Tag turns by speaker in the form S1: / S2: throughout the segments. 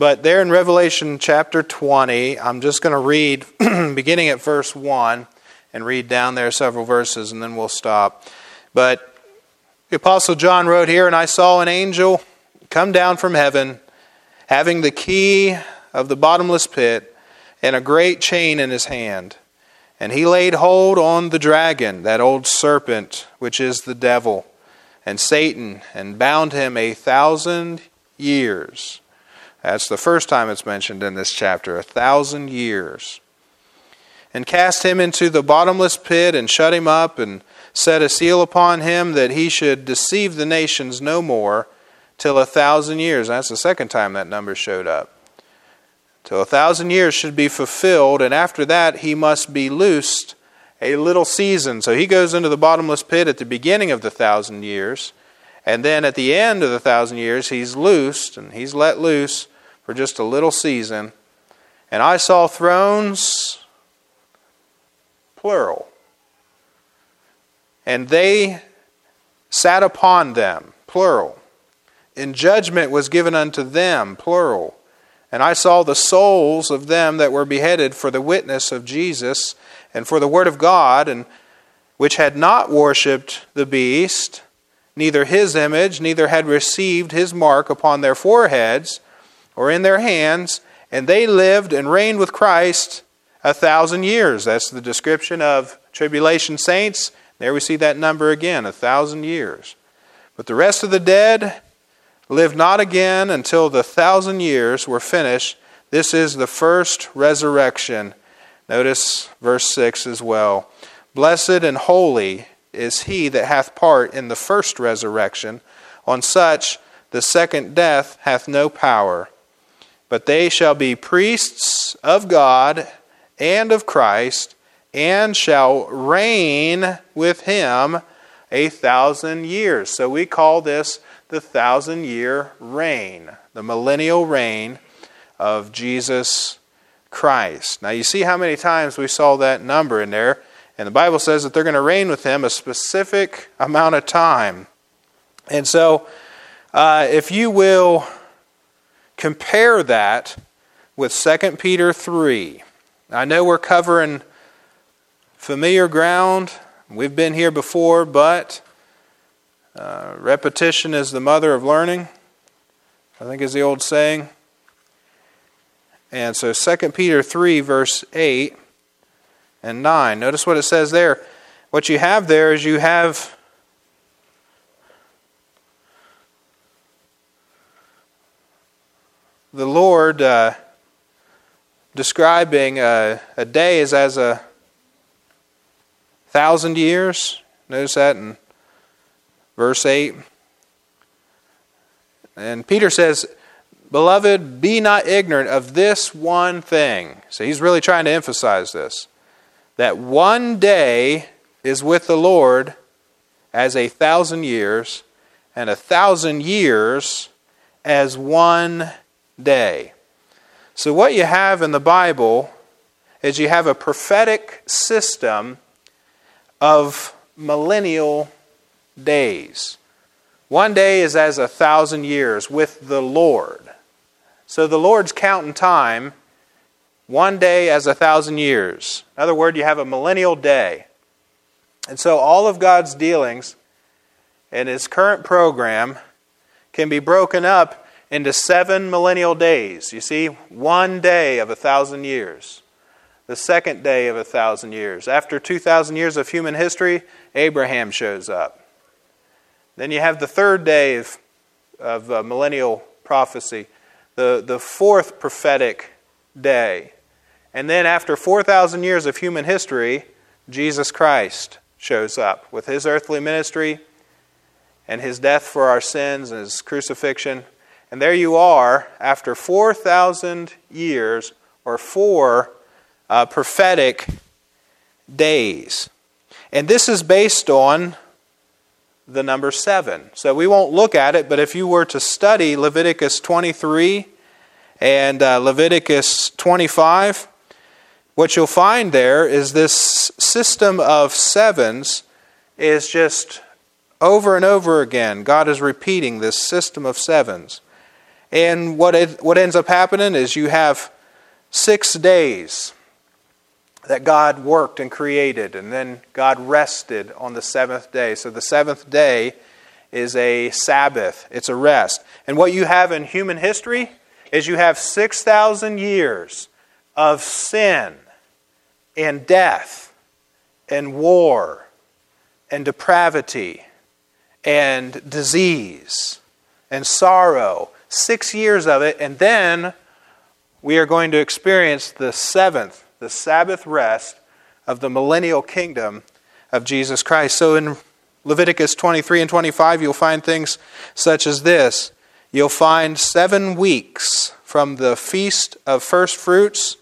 S1: But there in Revelation chapter 20, I'm just going to read beginning at verse 1 and read down there several verses and then we'll stop. But the Apostle John wrote here, And I saw an angel come down from heaven, having the key of the bottomless pit and a great chain in his hand. And he laid hold on the dragon, that old serpent, which is the devil, and Satan, and bound him a thousand years. That's the first time it's mentioned in this chapter, a thousand years. And cast him into the bottomless pit, and shut him up, and set a seal upon him that he should deceive the nations no more till a thousand years. That's the second time that number showed up till a thousand years should be fulfilled, and after that he must be loosed a little season. So he goes into the bottomless pit at the beginning of the thousand years, and then at the end of the thousand years he's loosed, and he's let loose for just a little season. And I saw thrones, plural, and they sat upon them, plural. And judgment was given unto them, plural. And I saw the souls of them that were beheaded for the witness of Jesus and for the word of God, and which had not worshipped the beast, neither his image, neither had received his mark upon their foreheads or in their hands, and they lived and reigned with Christ a thousand years. That's the description of tribulation saints. There we see that number again, a thousand years. But the rest of the dead lived not again until the thousand years were finished. This is the first resurrection. Notice verse 6 as well. Blessed and holy is he that hath part in the first resurrection. On such the second death hath no power. But they shall be priests of God and of Christ, and shall reign with him a thousand years. So we call this the thousand year reign, the millennial reign of Jesus Christ. Now, you see how many times we saw that number in there, and the Bible says that they're going to reign with him a specific amount of time. And so, uh, if you will compare that with 2 Peter 3, I know we're covering familiar ground. We've been here before, but uh, repetition is the mother of learning, I think is the old saying. And so 2 Peter 3, verse 8 and 9. Notice what it says there. What you have there is you have the Lord uh, describing a, a day as as a thousand years. Notice that in verse 8. And Peter says, Beloved, be not ignorant of this one thing. So he's really trying to emphasize this that one day is with the Lord as a thousand years, and a thousand years as one day. So, what you have in the Bible is you have a prophetic system of millennial days. One day is as a thousand years with the Lord. So the Lord's counting time, one day as a thousand years. In other words, you have a millennial day. And so all of God's dealings in his current program can be broken up into seven millennial days. You see, one day of a thousand years, the second day of a thousand years. After 2,000 years of human history, Abraham shows up. Then you have the third day of, of uh, millennial prophecy, the, the fourth prophetic day. And then after 4,000 years of human history, Jesus Christ shows up with his earthly ministry and his death for our sins and his crucifixion. And there you are, after 4,000 years or four uh, prophetic days. And this is based on the number 7. So we won't look at it, but if you were to study Leviticus 23 and uh, Leviticus 25, what you'll find there is this system of sevens is just over and over again. God is repeating this system of sevens. And what, it, what ends up happening is you have six days that God worked and created, and then God rested on the seventh day. So the seventh day is a Sabbath, it's a rest. And what you have in human history is you have 6,000 years of sin and death and war and depravity and disease and sorrow. Six years of it, and then we are going to experience the seventh, the Sabbath rest of the millennial kingdom of Jesus Christ. So in Leviticus 23 and 25, you'll find things such as this. You'll find seven weeks from the feast of first fruits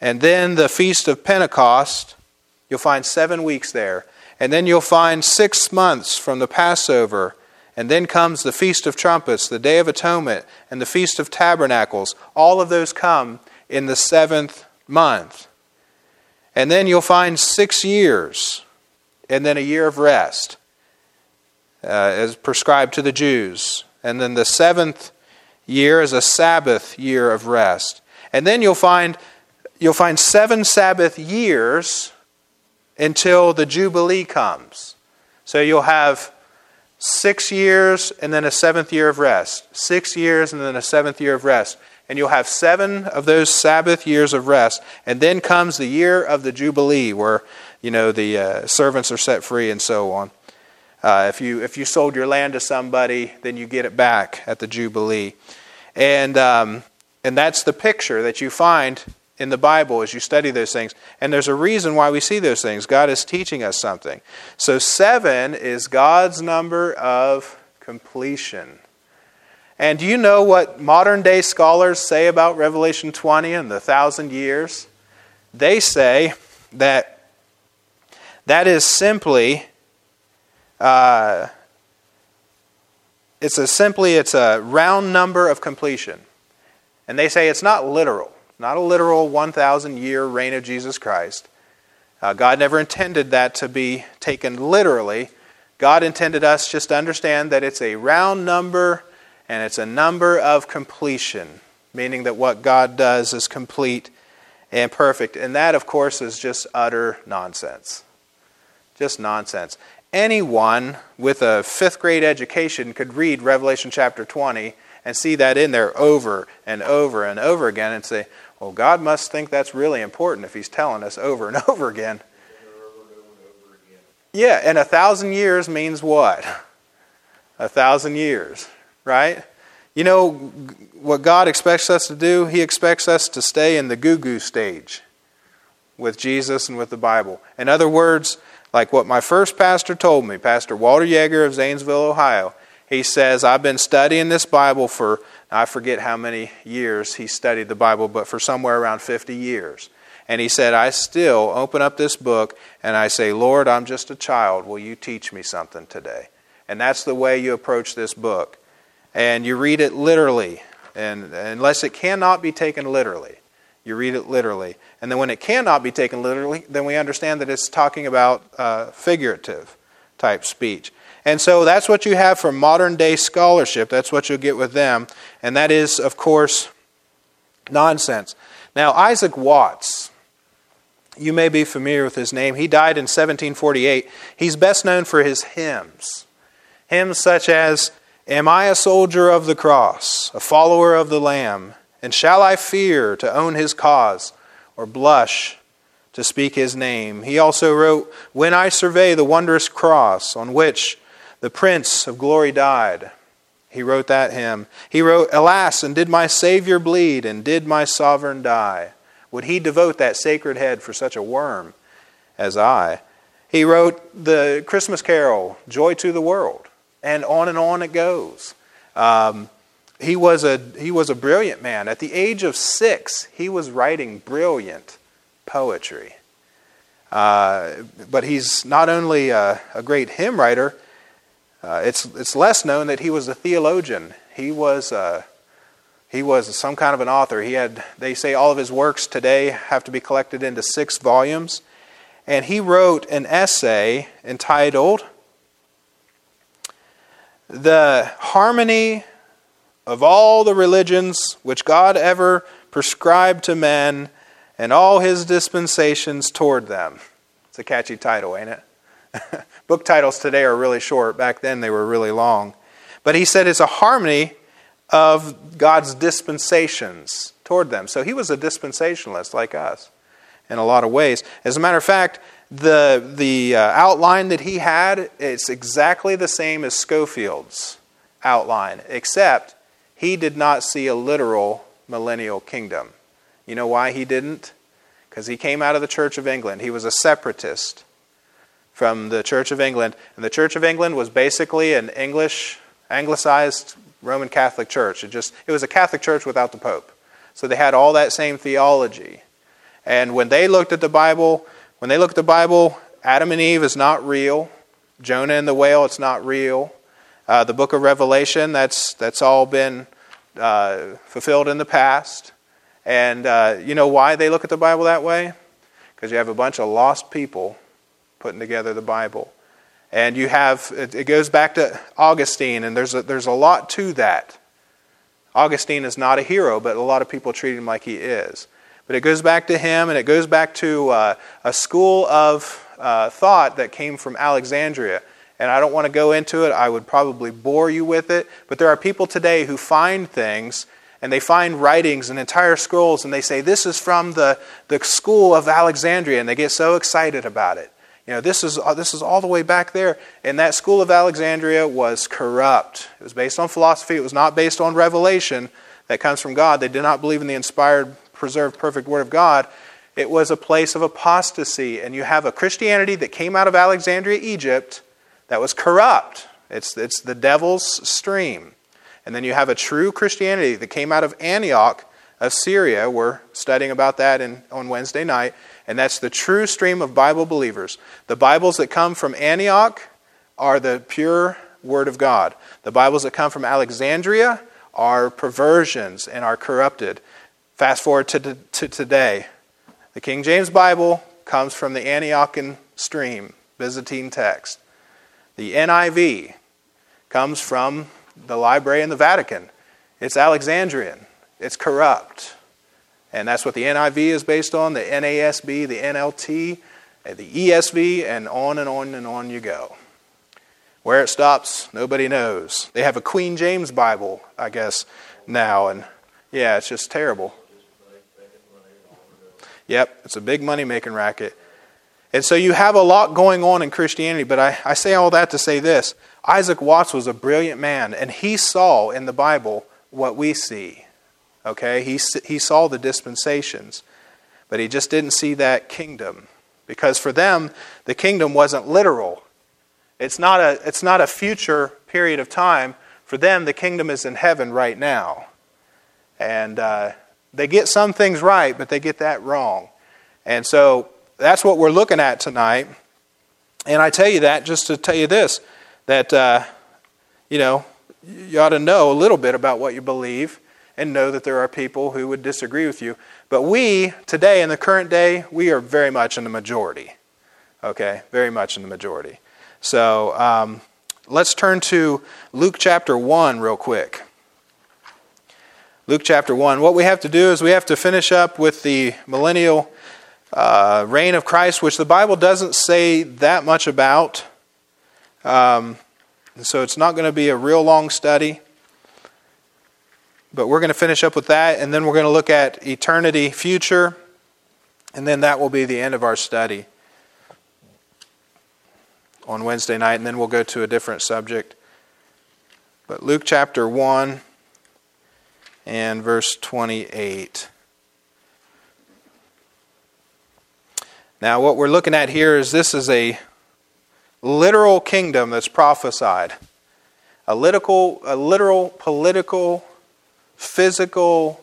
S1: and then the feast of Pentecost. You'll find seven weeks there. And then you'll find six months from the Passover. And then comes the Feast of Trumpets, the Day of Atonement, and the Feast of Tabernacles. All of those come in the seventh month. And then you'll find six years, and then a year of rest, uh, as prescribed to the Jews. And then the seventh year is a Sabbath year of rest. And then you'll find, you'll find seven Sabbath years until the Jubilee comes. So you'll have six years and then a seventh year of rest, six years and then a seventh year of rest. And you'll have seven of those Sabbath years of rest. And then comes the year of the Jubilee, where you know the uh, servants are set free and so on. Uh, if you if you sold your land to somebody, then you get it back at the Jubilee, and um, and that's the picture that you find in the Bible as you study those things. And there's a reason why we see those things. God is teaching us something. So, seven is God's number of completion. And do you know what modern day scholars say about Revelation 20 and the thousand years? They say that that is simply. Uh, it's a simply it's a round number of completion and they say it's not literal not a literal 1,000 year reign of Jesus Christ. Uh, God never intended that to be taken literally. God intended us just to understand that it's a round number and it's a number of completion, meaning that what God does is complete and perfect. And that, of course, is just utter nonsense. Just nonsense. Anyone with a fifth grade education could read Revelation chapter 20 and see that in there over and over and over again and say, well, God must think that's really important if He's telling us over and over again. Yeah, and a thousand years means what? A thousand years, right? You know what God expects us to do? He expects us to stay in the goo goo stage with Jesus and with the Bible. In other words, like what my first pastor told me, Pastor Walter Yeager of Zanesville, Ohio, he says, I've been studying this Bible for I forget how many years he studied the Bible, but for somewhere around 50 years. And he said, I still open up this book and I say, Lord, I'm just a child. Will you teach me something today? And that's the way you approach this book. And you read it literally, and unless it cannot be taken literally, you read it literally. And then when it cannot be taken literally, then we understand that it's talking about uh, figurative type speech. And so that's what you have from modern day scholarship. That's what you'll get with them. And that is, of course, nonsense. Now, Isaac Watts, you may be familiar with his name. He died in 1748. He's best known for his hymns. Hymns such as, Am I a soldier of the cross, a follower of the Lamb? And shall I fear to own his cause, or blush to speak his name? He also wrote, When I survey the wondrous cross on which the Prince of Glory died. He wrote that hymn. He wrote, Alas, and did my Savior bleed, and did my sovereign die? Would he devote that sacred head for such a worm as I? He wrote the Christmas carol, Joy to the World, and on and on it goes. Um, he, was a, he was a brilliant man. At the age of six, he was writing brilliant poetry. Uh, but he's not only a, a great hymn writer, uh, it's, it's less known that he was a theologian. He was, uh, he was some kind of an author. He had, they say all of his works today have to be collected into six volumes. And he wrote an essay entitled The Harmony of all the religions which God ever prescribed to men and all his dispensations toward them. It's a catchy title, ain't it? Book titles today are really short. Back then they were really long. But he said it's a harmony of God's dispensations toward them. So he was a dispensationalist like us in a lot of ways. As a matter of fact, the, the uh, outline that he had is exactly the same as Scofield's outline, except he did not see a literal millennial kingdom. You know why he didn't? Because he came out of the Church of England. He was a separatist from the Church of England. And the Church of England was basically an English, anglicized Roman Catholic church. It just it was a Catholic church without the Pope. So they had all that same theology. And when they looked at the Bible, when they look at the Bible, Adam and Eve is not real. Jonah and the whale, it's not real. Uh, the book of Revelation, that's, that's all been uh, fulfilled in the past. And uh, you know why they look at the Bible that way? Because you have a bunch of lost people putting together the Bible. And you have, it, goes back to Augustine, and there's a, there's a lot to that. Augustine is not a hero, but a lot of people treat him like he is. But it goes back to him, and it goes back to uh, a school of uh, thought that came from Alexandria. And I don't want to go into it, I would probably bore you with it. But there are people today who find things, and they find writings and entire scrolls, and they say, This is from the, the school of Alexandria, and they get so excited about it. You know, this is, uh, this is all the way back there. And that school of Alexandria was corrupt. It was based on philosophy, it was not based on revelation that comes from God. They did not believe in the inspired preserved, perfect Word of God, it was a place of apostasy. And you have a Christianity that came out of Alexandria, Egypt, that was corrupt. It's, it's the devil's stream. And then you have a true Christianity that came out of Antioch of Syria. We're studying about that in, on Wednesday night. And that's the true stream of Bible believers. The Bibles that come from Antioch are the pure Word of God. The Bibles that come from Alexandria are perversions and are corrupted. Fast forward to, to today. The King James Bible comes from the Antiochian stream, Byzantine text. The NIV comes from the library in the Vatican. It's Alexandrian, it's corrupt. And that's what the NIV is based on the NASB, the NLT, the ESV, and on and on and on you go. Where it stops, nobody knows. They have a Queen James Bible, I guess, now, and yeah, it's just terrible. Yep, it's a big money making racket. And so you have a lot going on in Christianity, but I, I say all that to say this Isaac Watts was a brilliant man, and he saw in the Bible what we see. Okay? He, he saw the dispensations, but he just didn't see that kingdom. Because for them, the kingdom wasn't literal. It's not a, it's not a future period of time. For them, the kingdom is in heaven right now. And uh, they get some things right, but they get that wrong. And so that's what we're looking at tonight. And I tell you that just to tell you this that, uh, you know, you ought to know a little bit about what you believe and know that there are people who would disagree with you. But we, today, in the current day, we are very much in the majority. Okay? Very much in the majority. So um, let's turn to Luke chapter 1 real quick. Luke chapter 1. What we have to do is we have to finish up with the millennial uh, reign of Christ, which the Bible doesn't say that much about. Um, so it's not going to be a real long study. But we're going to finish up with that, and then we're going to look at eternity future, and then that will be the end of our study on Wednesday night, and then we'll go to a different subject. But Luke chapter 1 and verse 28. Now, what we're looking at here is this is a literal kingdom that's prophesied. A literal, a literal political, physical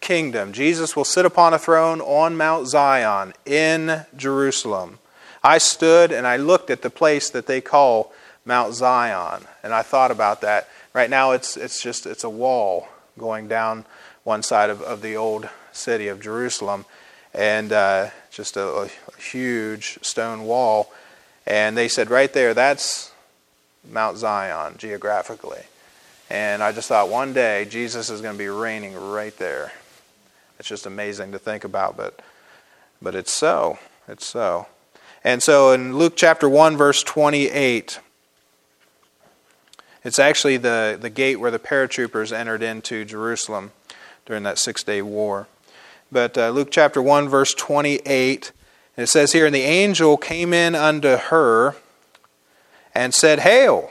S1: kingdom. Jesus will sit upon a throne on Mount Zion in Jerusalem. I stood and I looked at the place that they call Mount Zion, and I thought about that. Right now, it's, it's just it's a wall going down one side of, of the old city of Jerusalem, and uh, just a, a, huge stone wall. And they said, right there, that's Mount Zion geographically. And I just thought one day Jesus is going to be reigning right there. It's just amazing to think about, but but it's so. It's so. And so in Luke chapter 1 verse 28 it's actually the, the gate where the paratroopers entered into Jerusalem during that six day war. But uh, Luke chapter 1, verse 28, it says here, And the angel came in unto her and said, Hail,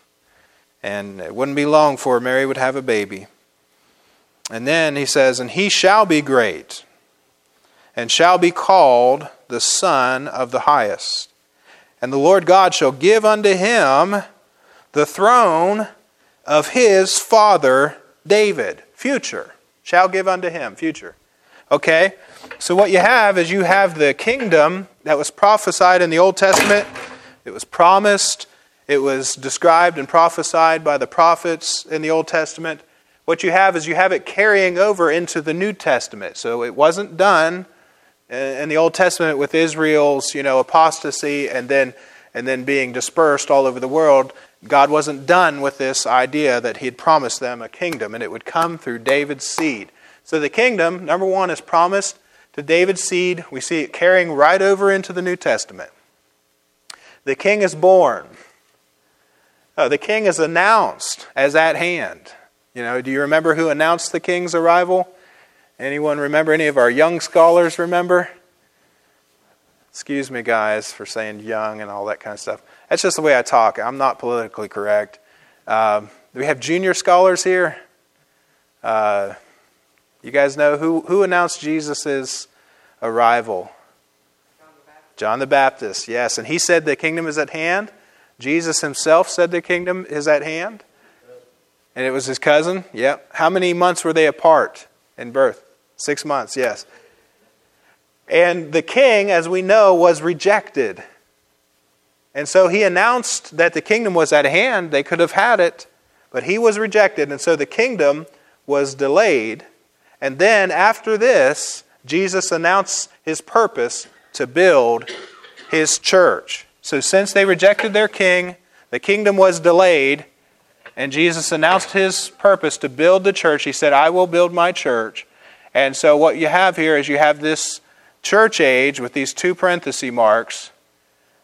S1: And it wouldn't be long before Mary would have a baby. And then he says, And he shall be great, and shall be called the Son of the Highest. And the Lord God shall give unto him the throne of his father David. Future. Shall give unto him. Future. Okay? So, what you have is you have the kingdom that was prophesied in the Old Testament, it was promised, it was described and prophesied by the prophets in the Old Testament. What you have is you have it carrying over into the New Testament. So, it wasn't done in the Old Testament with Israel's, you know, apostasy and then and then being dispersed all over the world. God wasn't done with this idea that He had promised them a kingdom, and it would come through David's seed. So the kingdom, number one, is promised to David's seed. We see it carrying right over into the New Testament. The king is born. Uh, the king is announced as at hand. You know, do you remember who announced the king's arrival? Anyone remember? Any of our young scholars remember? Excuse me, guys, for saying young and all that kind of stuff. That's just the way I talk. I'm not politically correct. Do we have junior scholars here? Uh, you guys know who, who announced Jesus' arrival? John the Baptist, yes. And he said the kingdom is at hand. Jesus himself said the kingdom is at hand. And it was his cousin? Yep. How many months were they apart in birth? Six months, yes. And the king, as we know, was rejected. And so he announced that the kingdom was at hand. They could have had it, but he was rejected. And so the kingdom was delayed. And then after this, Jesus announced his purpose to build his church. So since they rejected their king, the kingdom was delayed, and Jesus announced his purpose to build the church. He said, I will build my church. And so what you have here is you have this church age with these two parenthesis marks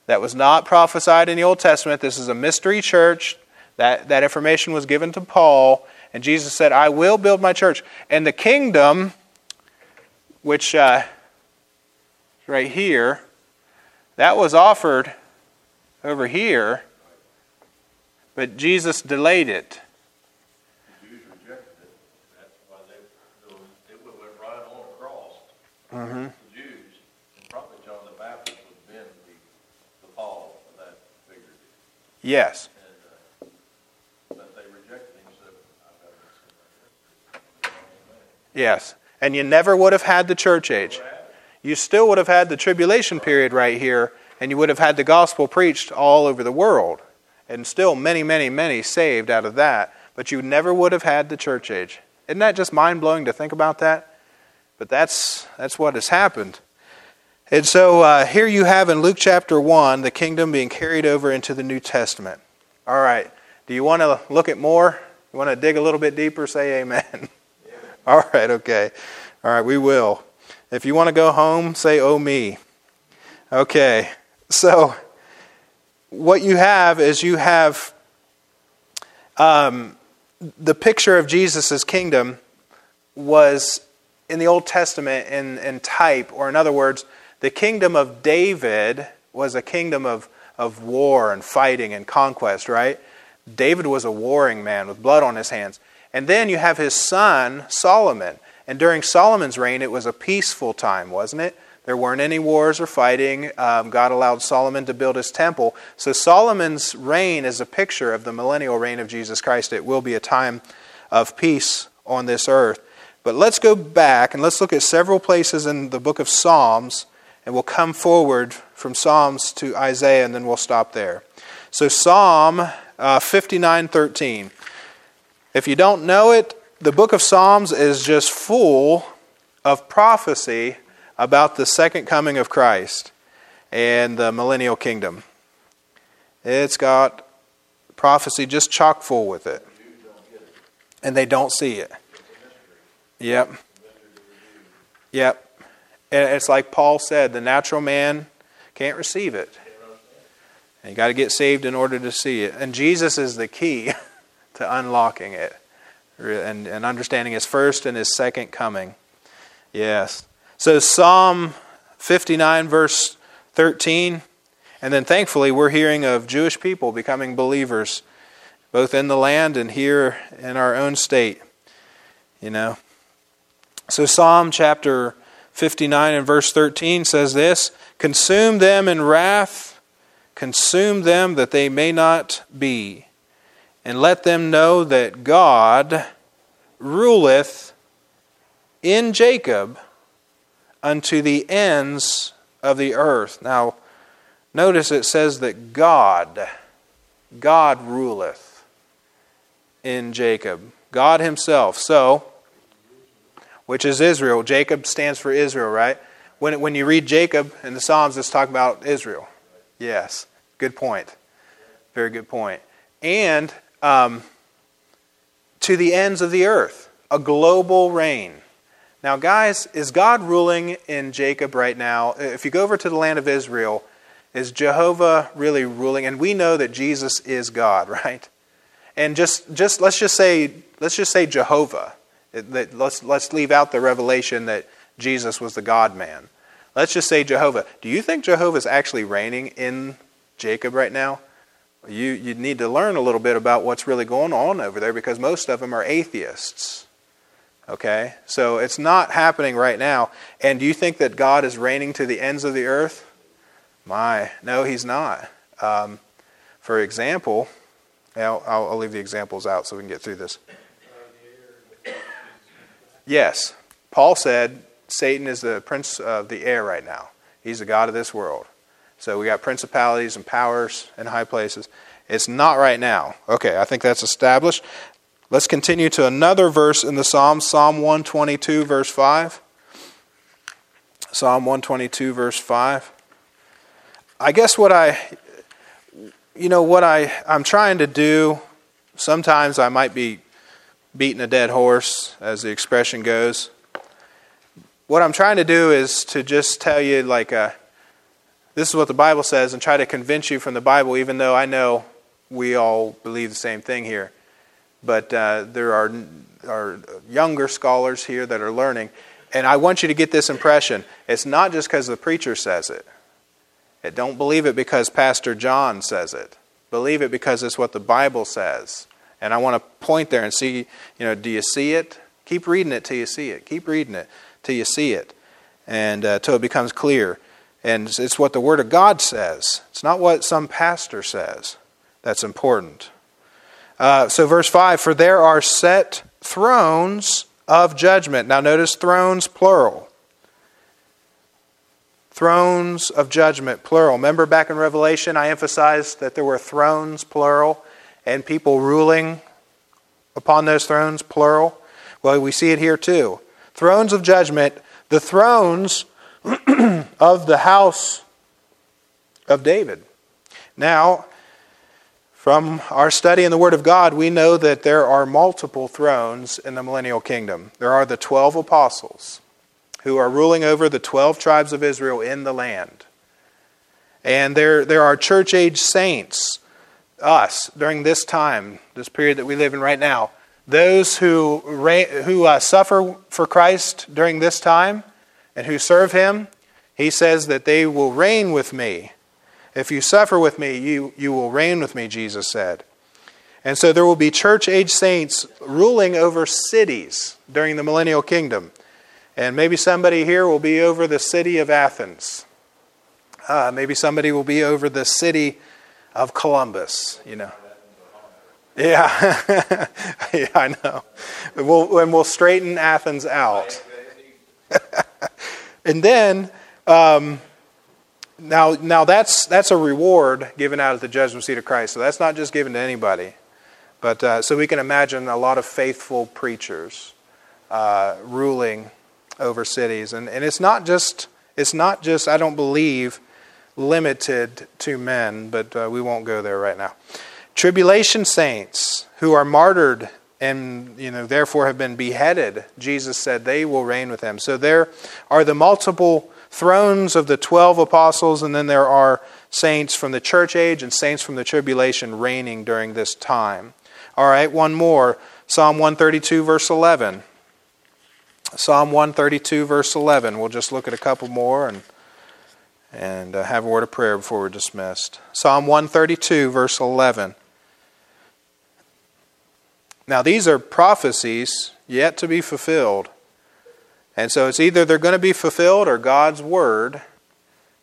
S1: that was not prophesied in the Old Testament. This is a mystery church. That, that information was given to Paul. And Jesus said, I will build my church. And the kingdom, which uh, right here, that was offered over here, but Jesus delayed it.
S2: Mm-hmm. The Jews, and probably John the Baptist would have been the, the Paul of that figure.
S1: Yes. But they rejected him, so. Yes. And you never would have had the church age. You still would have had the tribulation period right here, and you would have had the gospel preached all over the world. And still many, many, many saved out of that. But you never would have had the church age. Isn't that just mind blowing to think about that? But that's, that's what has happened. And so uh, here you have in Luke chapter 1 the kingdom being carried over into the New Testament. All right. Do you want to look at more? You want to dig a little bit deeper? Say amen. All right, okay. All right, we will. If you want to go home, say, oh, me. Okay, so what you have is you have um, the picture of Jesus' kingdom was in the Old Testament in, in type, or in other words, the kingdom of David was a kingdom of, of war and fighting and conquest, right? David was a warring man with blood on his hands. And then you have his son, Solomon. And during Solomon's reign, it was a peaceful time, wasn't it? There weren't any wars or fighting. Um, God allowed Solomon to build his temple. So Solomon's reign is a picture of the millennial reign of Jesus Christ. It will be a time of peace on this earth. But let's go back and let's look at several places in the book of Psalms, and we'll come forward from Psalms to Isaiah, and then we'll stop there. So, Psalm uh, 59:13. If you don't know it, the book of Psalms is just full of prophecy about the second coming of Christ and the millennial kingdom. It's got prophecy just chock full with it. And they don't see it. Yep. Yep. And it's like Paul said the natural man can't receive it. And you got to get saved in order to see it. And Jesus is the key to unlocking it and, and understanding his first and his second coming. Yes. So, Psalm 59, verse 13. And then thankfully, we're hearing of Jewish people becoming believers, both in the land and here in our own state. You know. So, Psalm chapter 59 and verse 13 says this Consume them in wrath, consume them that they may not be, and let them know that God ruleth in Jacob unto the ends of the earth. Now, notice it says that God, God ruleth in Jacob. God Himself. So, which is Israel. Jacob stands for Israel, right? When, when you read Jacob in the Psalms, it's talking about Israel. Yes, good point. Very good point. And um, to the ends of the earth, a global reign. Now, guys, is God ruling in Jacob right now? If you go over to the land of Israel, is Jehovah really ruling? And we know that Jesus is God, right? And just, just let's just say let's just say Jehovah. Let's, let's leave out the revelation that Jesus was the God man. Let's just say Jehovah. Do you think Jehovah is actually reigning in Jacob right now? You, you need to learn a little bit about what's really going on over there because most of them are atheists. Okay? So it's not happening right now. And do you think that God is reigning to the ends of the earth? My, no, he's not. Um, for example, I'll, I'll leave the examples out so we can get through this. Yes, Paul said Satan is the prince of the air right now. He's the God of this world. So we got principalities and powers in high places. It's not right now. Okay, I think that's established. Let's continue to another verse in the Psalms, Psalm 122, verse 5. Psalm 122, verse 5. I guess what I, you know, what I, I'm trying to do, sometimes I might be beating a dead horse, as the expression goes. What I'm trying to do is to just tell you, like, a, uh, this is what the Bible says, and try to convince you from the Bible, even though I know we all believe the same thing here but uh, there are, are younger scholars here that are learning. And I want you to get this impression. It's not just because the preacher says it. it. Don't believe it because Pastor John says it. Believe it because it's what the Bible says. And I want to point there and see, you know, do you see it? Keep reading it till you see it. Keep reading it till you see it. And uh, till it becomes clear. And it's what the Word of God says. It's not what some pastor says that's important. Uh, so, verse 5 For there are set thrones of judgment. Now, notice thrones, plural. Thrones of judgment, plural. Remember back in Revelation, I emphasized that there were thrones, plural, and people ruling upon those thrones, plural. Well, we see it here too. Thrones of judgment, the thrones of the house of David. Now, from our study in the Word of God, we know that there are multiple thrones in the millennial kingdom. There are the 12 apostles who are ruling over the 12 tribes of Israel in the land. And there, there are church age saints, us, during this time, this period that we live in right now. Those who, who uh, suffer for Christ during this time and who serve Him, He says that they will reign with me if you suffer with me, you, you will reign with me, Jesus said. And so there will be church age saints ruling over cities during the millennial kingdom. And maybe somebody here will be over the city of Athens. Uh, maybe somebody will be over the city of Columbus, you know. Yeah, yeah, I know. We'll, and we'll straighten Athens out. and then, um, now, now that's that's a reward given out at the judgment seat of Christ. So that's not just given to anybody, but uh, so we can imagine a lot of faithful preachers uh, ruling over cities, and and it's not just it's not just I don't believe limited to men, but uh, we won't go there right now. Tribulation saints who are martyred and you know therefore have been beheaded jesus said they will reign with him so there are the multiple thrones of the 12 apostles and then there are saints from the church age and saints from the tribulation reigning during this time. All right one more. Psalm 132 verse 11 psalm 132 verse 11 we'll just look at a couple more and and uh, have a word of prayer before we're dismissed. Psalm 132 verse 11 now, these are prophecies yet to be fulfilled. And so it's either they're going to be fulfilled or God's word,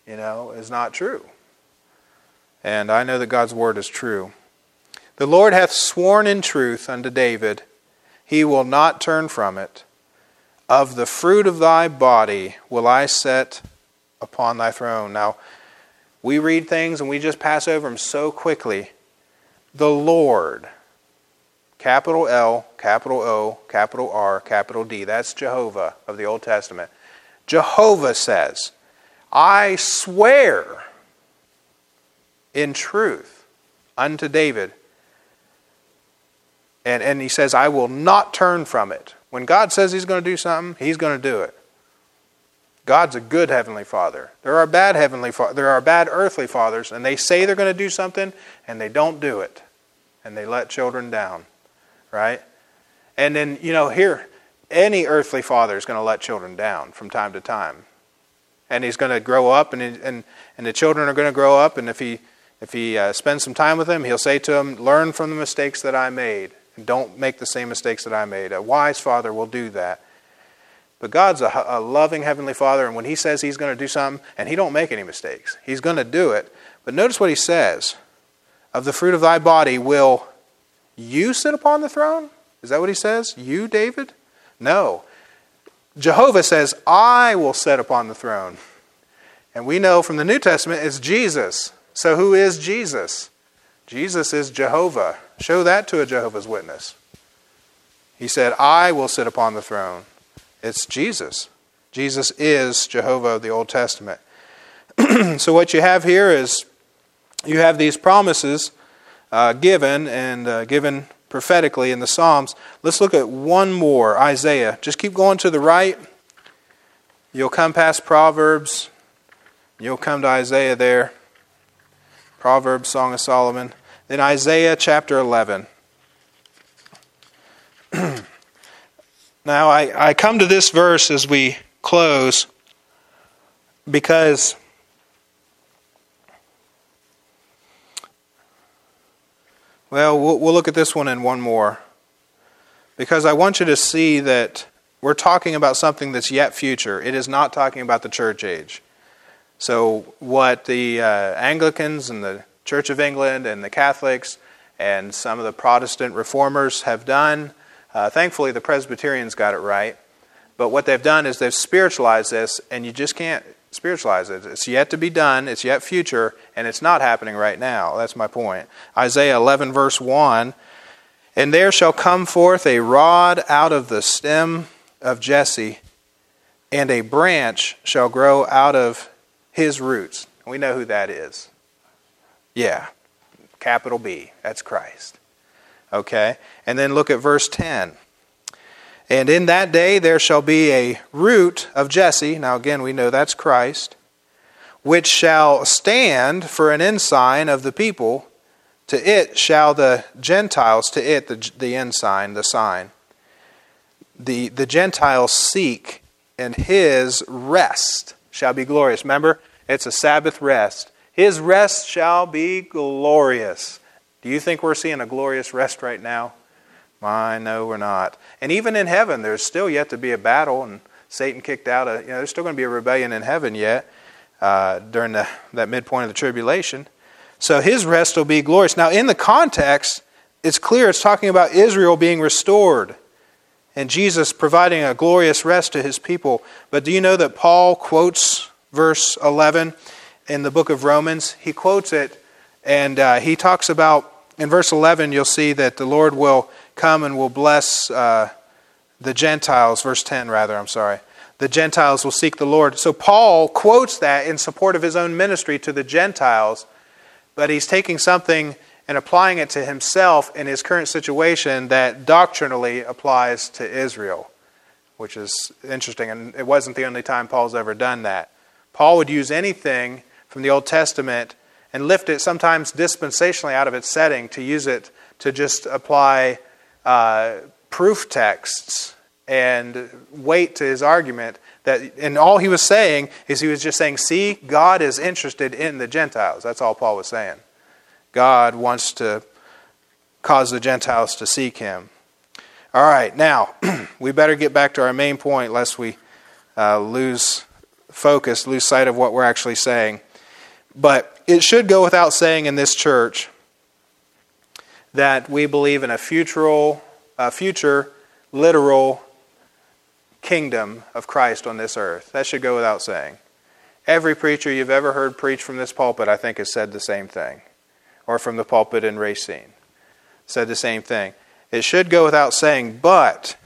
S1: you know, is not true. And I know that God's word is true. The Lord hath sworn in truth unto David, he will not turn from it. Of the fruit of thy body will I set upon thy throne. Now, we read things and we just pass over them so quickly. The Lord Capital L, capital O, capital R, capital D. That's Jehovah of the Old Testament. Jehovah says, I swear in truth unto David. And, and he says, I will not turn from it. When God says he's going to do something, he's going to do it. God's a good heavenly father. There are bad heavenly fa- there are bad earthly fathers and they say they're going to do something and they don't do it. And they let children down right? And then, you know, here, any earthly father is going to let children down from time to time. And he's going to grow up, and, and, and the children are going to grow up, and if he, if he uh, spends some time with them, he'll say to them, Learn from the mistakes that I made, and don't make the same mistakes that I made. A wise father will do that. But God's a, a loving heavenly father, and when he says he's going to do something, and he don't make any mistakes, he's going to do it. But notice what he says Of the fruit of thy body will you sit upon the throne? Is that what he says? You, David? No. Jehovah says, I will sit upon the throne. And we know from the New Testament it's Jesus. So who is Jesus? Jesus is Jehovah. Show that to a Jehovah's Witness. He said, I will sit upon the throne. It's Jesus. Jesus is Jehovah of the Old Testament. so what you have here is you have these promises uh, given and uh, given prophetically in the Psalms. Let's look at one more Isaiah. Just keep going to the right. You'll come past Proverbs. You'll come to Isaiah there. Proverbs, Song of Solomon. Then Isaiah chapter 11. now, I, I come to this verse as we close because Well, we'll look at this one and one more. Because I want you to see that we're talking about something that's yet future. It is not talking about the church age. So, what the uh, Anglicans and the Church of England and the Catholics and some of the Protestant reformers have done, uh, thankfully the Presbyterians got it right. But what they've done is they've spiritualized this, and you just can't spiritualize it. It's yet to be done, it's yet future, and it's not happening right now. That's my point. Isaiah 11, verse 1 And there shall come forth a rod out of the stem of Jesse, and a branch shall grow out of his roots. We know who that is. Yeah, capital B. That's Christ. Okay? And then look at verse 10. And in that day there shall be a root of Jesse. Now, again, we know that's Christ, which shall stand for an ensign of the people. To it shall the Gentiles, to it the, the ensign, the sign. The, the Gentiles seek, and his rest shall be glorious. Remember, it's a Sabbath rest. His rest shall be glorious. Do you think we're seeing a glorious rest right now? I know we're not. And even in heaven, there's still yet to be a battle, and Satan kicked out. A, you know, there's still going to be a rebellion in heaven yet uh, during the, that midpoint of the tribulation. So his rest will be glorious. Now, in the context, it's clear it's talking about Israel being restored and Jesus providing a glorious rest to his people. But do you know that Paul quotes verse 11 in the book of Romans? He quotes it and uh, he talks about, in verse 11, you'll see that the Lord will come and will bless uh, the Gentiles, verse 10, rather, I'm sorry. The Gentiles will seek the Lord. So Paul quotes that in support of his own ministry to the Gentiles, but he's taking something and applying it to himself in his current situation that doctrinally applies to Israel, which is interesting. And it wasn't the only time Paul's ever done that. Paul would use anything from the Old Testament and lift it sometimes dispensationally out of its setting to use it to just apply uh, proof texts and weight to his argument that and all he was saying is he was just saying see god is interested in the gentiles that's all paul was saying God wants to cause the Gentiles to seek him. All right, now, we better get back to our main point lest we uh, lose focus, lose sight of what we're actually saying. But it should go without saying in this church that we believe in a future, a future literal kingdom of Christ on this earth. That should go without saying. Every preacher you've ever heard preach from this pulpit, I think, has said the same thing or from the pulpit in Racine. Said the same thing. It should go without saying, but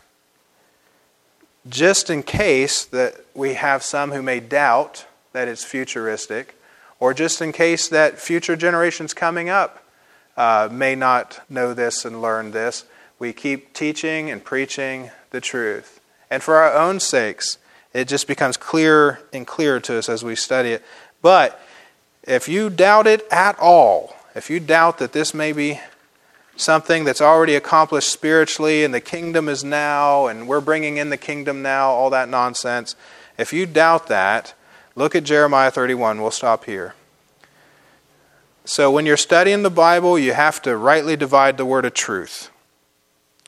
S1: just in case that we have some who may doubt that it's futuristic, or just in case that future generations coming up uh, may not know this and learn this, we keep teaching and preaching the truth. And for our own sakes, it just becomes clearer and clearer to us as we study it. But if you doubt it at all, if you doubt that this may be something that's already accomplished spiritually and the kingdom is now and we're bringing in the kingdom now, all that nonsense, if you doubt that, look at Jeremiah 31. We'll stop here. So, when you're studying the Bible, you have to rightly divide the word of truth.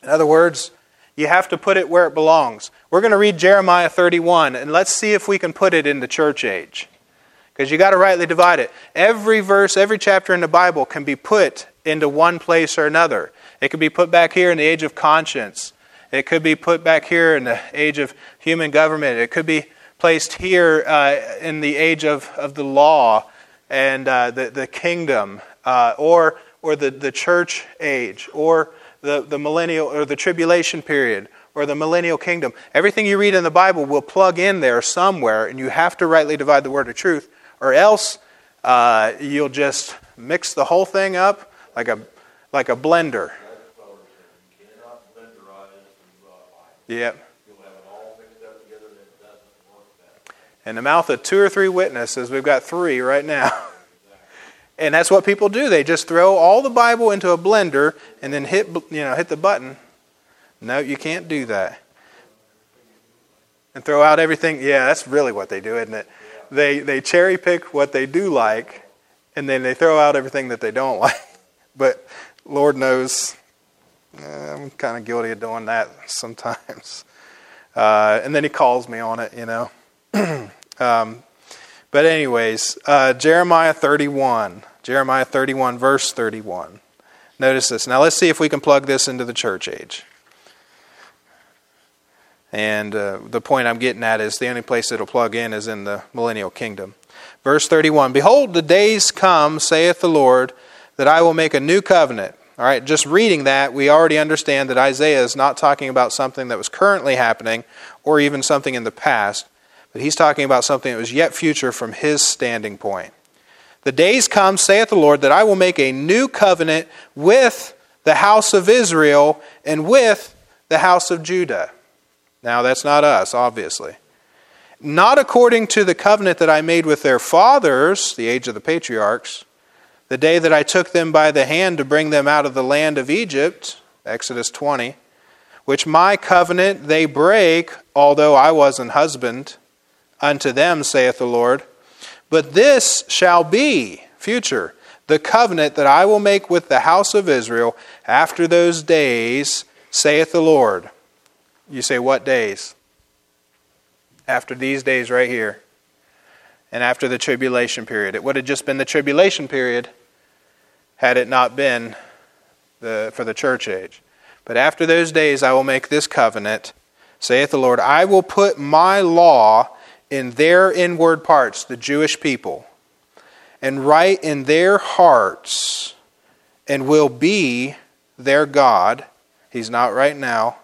S1: In other words, you have to put it where it belongs. We're going to read Jeremiah 31, and let's see if we can put it in the church age because you got to rightly divide it. Every verse, every chapter in the Bible can be put into one place or another. It could be put back here in the age of conscience. It could be put back here in the age of human government. It could be placed here uh, in the age of, of the law and uh, the, the kingdom, uh, or, or the, the church age, or the, the millennial or the tribulation period, or the millennial kingdom. Everything you read in the Bible will plug in there somewhere, and you have to rightly divide the word of truth or else uh, you'll just mix the whole thing up like a like a blender. Yep. In the mouth of two or three witnesses, we've got three right now. and that's what people do. They just throw all the Bible into a blender and then hit you know hit the button. No, you can't do that. And throw out everything. Yeah, that's really what they do, isn't it? they, they cherry pick what they do like, and then they throw out everything that they don't like. But Lord knows, eh, I'm kind of guilty of doing that sometimes. Uh, and then He calls me on it, you know. um, but, anyways, uh, Jeremiah 31. Jeremiah 31, verse 31. Notice this. Now, let's see if we can plug this into the church age. And uh, the point I'm getting at is the only place it'll plug in is in the millennial kingdom. Verse 31 Behold, the days come, saith the Lord, that I will make a new covenant. All right, just reading that, we already understand that Isaiah is not talking about something that was currently happening or even something in the past, but he's talking about something that was yet future from his standing point. The days come, saith the Lord, that I will make a new covenant with the house of Israel and with the house of Judah. Now, that's not us, obviously. Not according to the covenant that I made with their fathers, the age of the patriarchs, the day that I took them by the hand to bring them out of the land of Egypt, Exodus 20, which my covenant they break, although I was an husband unto them, saith the Lord. But this shall be, future, the covenant that I will make with the house of Israel after those days, saith the Lord. You say, what days? After these days right here. And after the tribulation period. It would have just been the tribulation period had it not been the, for the church age. But after those days I will make this covenant, saith the Lord I will put my law in their inward parts, the Jewish people, and write in their hearts, and will be their God. He's not right now,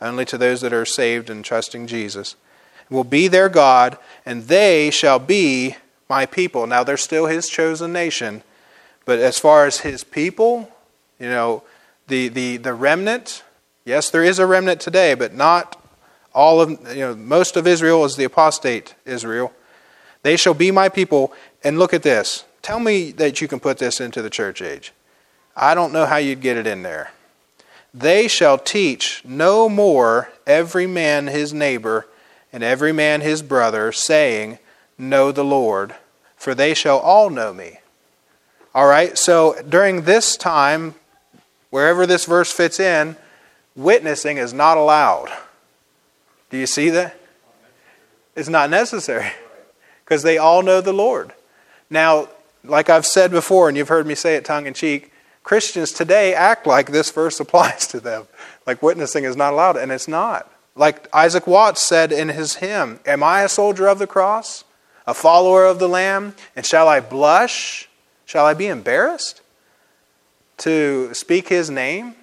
S1: only to those that are saved and trusting Jesus. Will be their God, and they shall be my people. Now, they're still his chosen nation, but as far as his people, you know, the, the, the remnant, yes, there is a remnant today, but not all of, you know, most of Israel is the apostate Israel. They shall be my people. And look at this. Tell me that you can put this into the church age. I don't know how you'd get it in there. They shall teach no more every man his neighbor and every man his brother, saying, Know the Lord, for they shall all know me. All right, so during this time, wherever this verse fits in, witnessing is not allowed. Do you see that? It's not necessary because they all know the Lord. Now, like I've said before, and you've heard me say it tongue in cheek, Christians today act like this verse applies to them. Like witnessing is not allowed, and it's not. Like Isaac Watts said in his hymn Am I a soldier of the cross, a follower of the Lamb? And shall I blush? Shall I be embarrassed to speak his name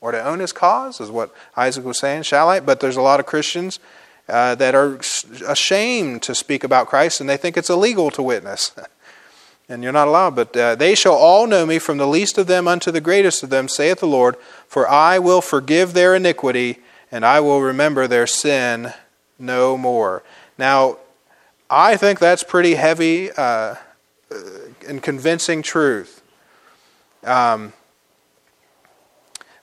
S1: or to own his cause? Is what Isaac was saying. Shall I? But there's a lot of Christians uh, that are ashamed to speak about Christ and they think it's illegal to witness. and you're not allowed. But uh, they shall all know me from the least of them unto the greatest of them, saith the Lord, for I will forgive their iniquity, and I will remember their sin no more. Now, I think that's pretty heavy uh, and convincing truth. Um,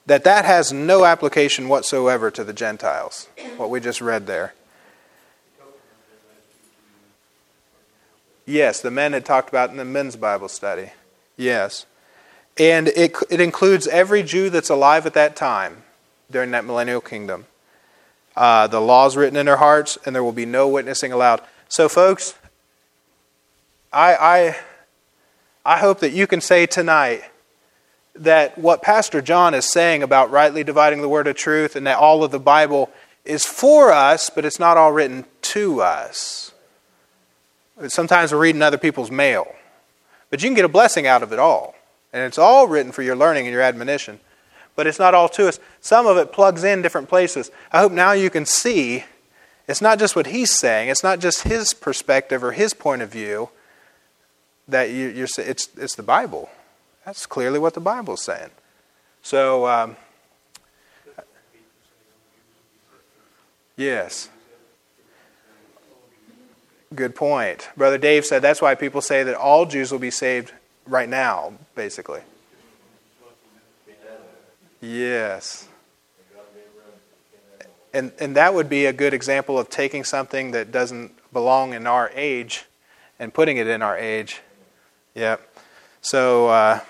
S1: that that has no application whatsoever to the Gentiles, what we just read there. Yes, the men had talked about in the men's Bible study. Yes. And it, it includes every Jew that's alive at that time during that millennial kingdom. Uh, the laws written in their hearts, and there will be no witnessing allowed. So, folks, I, I, I hope that you can say tonight that what Pastor John is saying about rightly dividing the word of truth and that all of the Bible is for us, but it's not all written to us. Sometimes we're reading other people's mail. But you can get a blessing out of it all. And it's all written for your learning and your admonition. But it's not all to us. Some of it plugs in different places. I hope now you can see it's not just what he's saying, it's not just his perspective or his point of view that you, are it's, it's the Bible. That's clearly what the Bible is saying. So, um, yes. Good point. Brother Dave said that's why people say that all Jews will be saved right now, basically. Yes. And, and that would be a good example of taking something that doesn't belong in our age and putting it in our age. Yep. So, uh,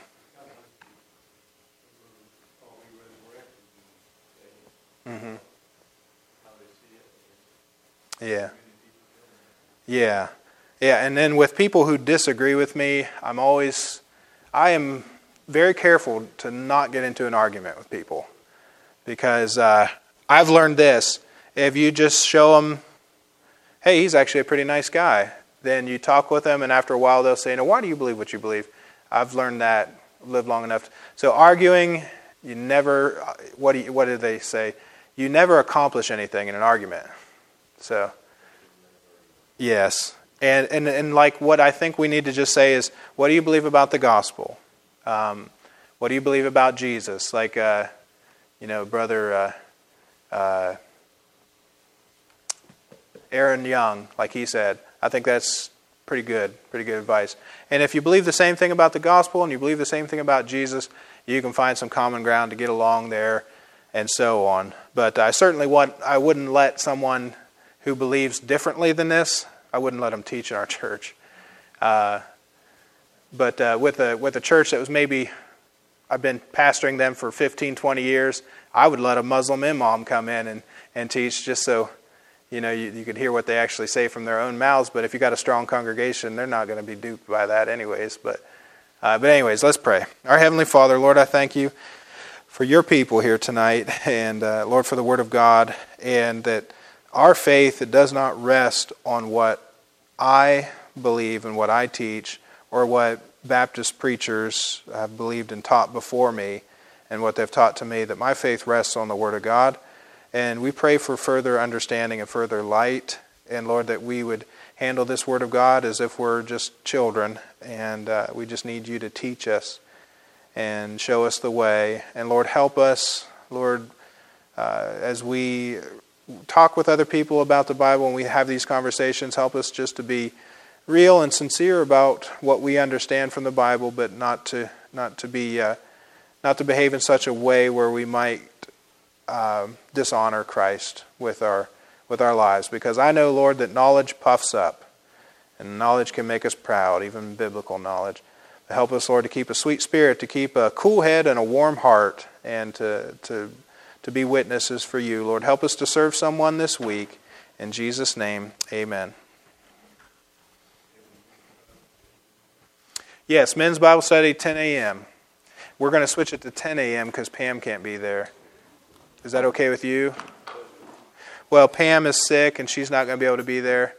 S1: mm-hmm. yeah. Yeah. Yeah, and then with people who disagree with me, I'm always, I am very careful to not get into an argument with people because uh, I've learned this. If you just show them, hey, he's actually a pretty nice guy, then you talk with them, and after a while they'll say, no, why do you believe what you believe? I've learned that, lived long enough. So arguing, you never, what do, you, what do they say? You never accomplish anything in an argument. So Yes. And, and, and like what I think we need to just say is, what do you believe about the gospel? Um, what do you believe about Jesus? Like, uh, you know, brother uh, uh, Aaron Young, like he said, I think that's pretty good, pretty good advice. And if you believe the same thing about the gospel and you believe the same thing about Jesus, you can find some common ground to get along there and so on. But I certainly want, I wouldn't let someone who believes differently than this, I wouldn't let them teach in our church. Uh, but uh, with, a, with a church that was maybe, I've been pastoring them for 15, 20 years, I would let a Muslim imam come in and, and teach just so you know you, you could hear what they actually say from their own mouths. But if you got a strong congregation, they're not going to be duped by that, anyways. But, uh, but anyways, let's pray. Our Heavenly Father, Lord, I thank you for your people here tonight, and uh, Lord, for the Word of God, and that our faith it does not rest on what I believe and what I teach, or what Baptist preachers have believed and taught before me, and what they've taught to me. That my faith rests on the Word of God, and we pray for further understanding and further light, and Lord, that we would handle this Word of God as if we're just children, and uh, we just need you to teach us and show us the way. And Lord, help us, Lord, uh, as we talk with other people about the Bible and we have these conversations, help us just to be real and sincere about what we understand from the Bible, but not to not to be uh, not to behave in such a way where we might uh, dishonor Christ with our with our lives. Because I know, Lord, that knowledge puffs up, and knowledge can make us proud, even biblical knowledge. Help us, Lord, to keep a sweet spirit, to keep a cool head and a warm heart, and to, to, to be witnesses for you. Lord, help us to serve someone this week. In Jesus' name, amen. Yes, men's Bible study, 10 a.m. We're going to switch it to 10 a.m. because Pam can't be there. Is that okay with you? Well, Pam is sick and she's not going to be able to be there.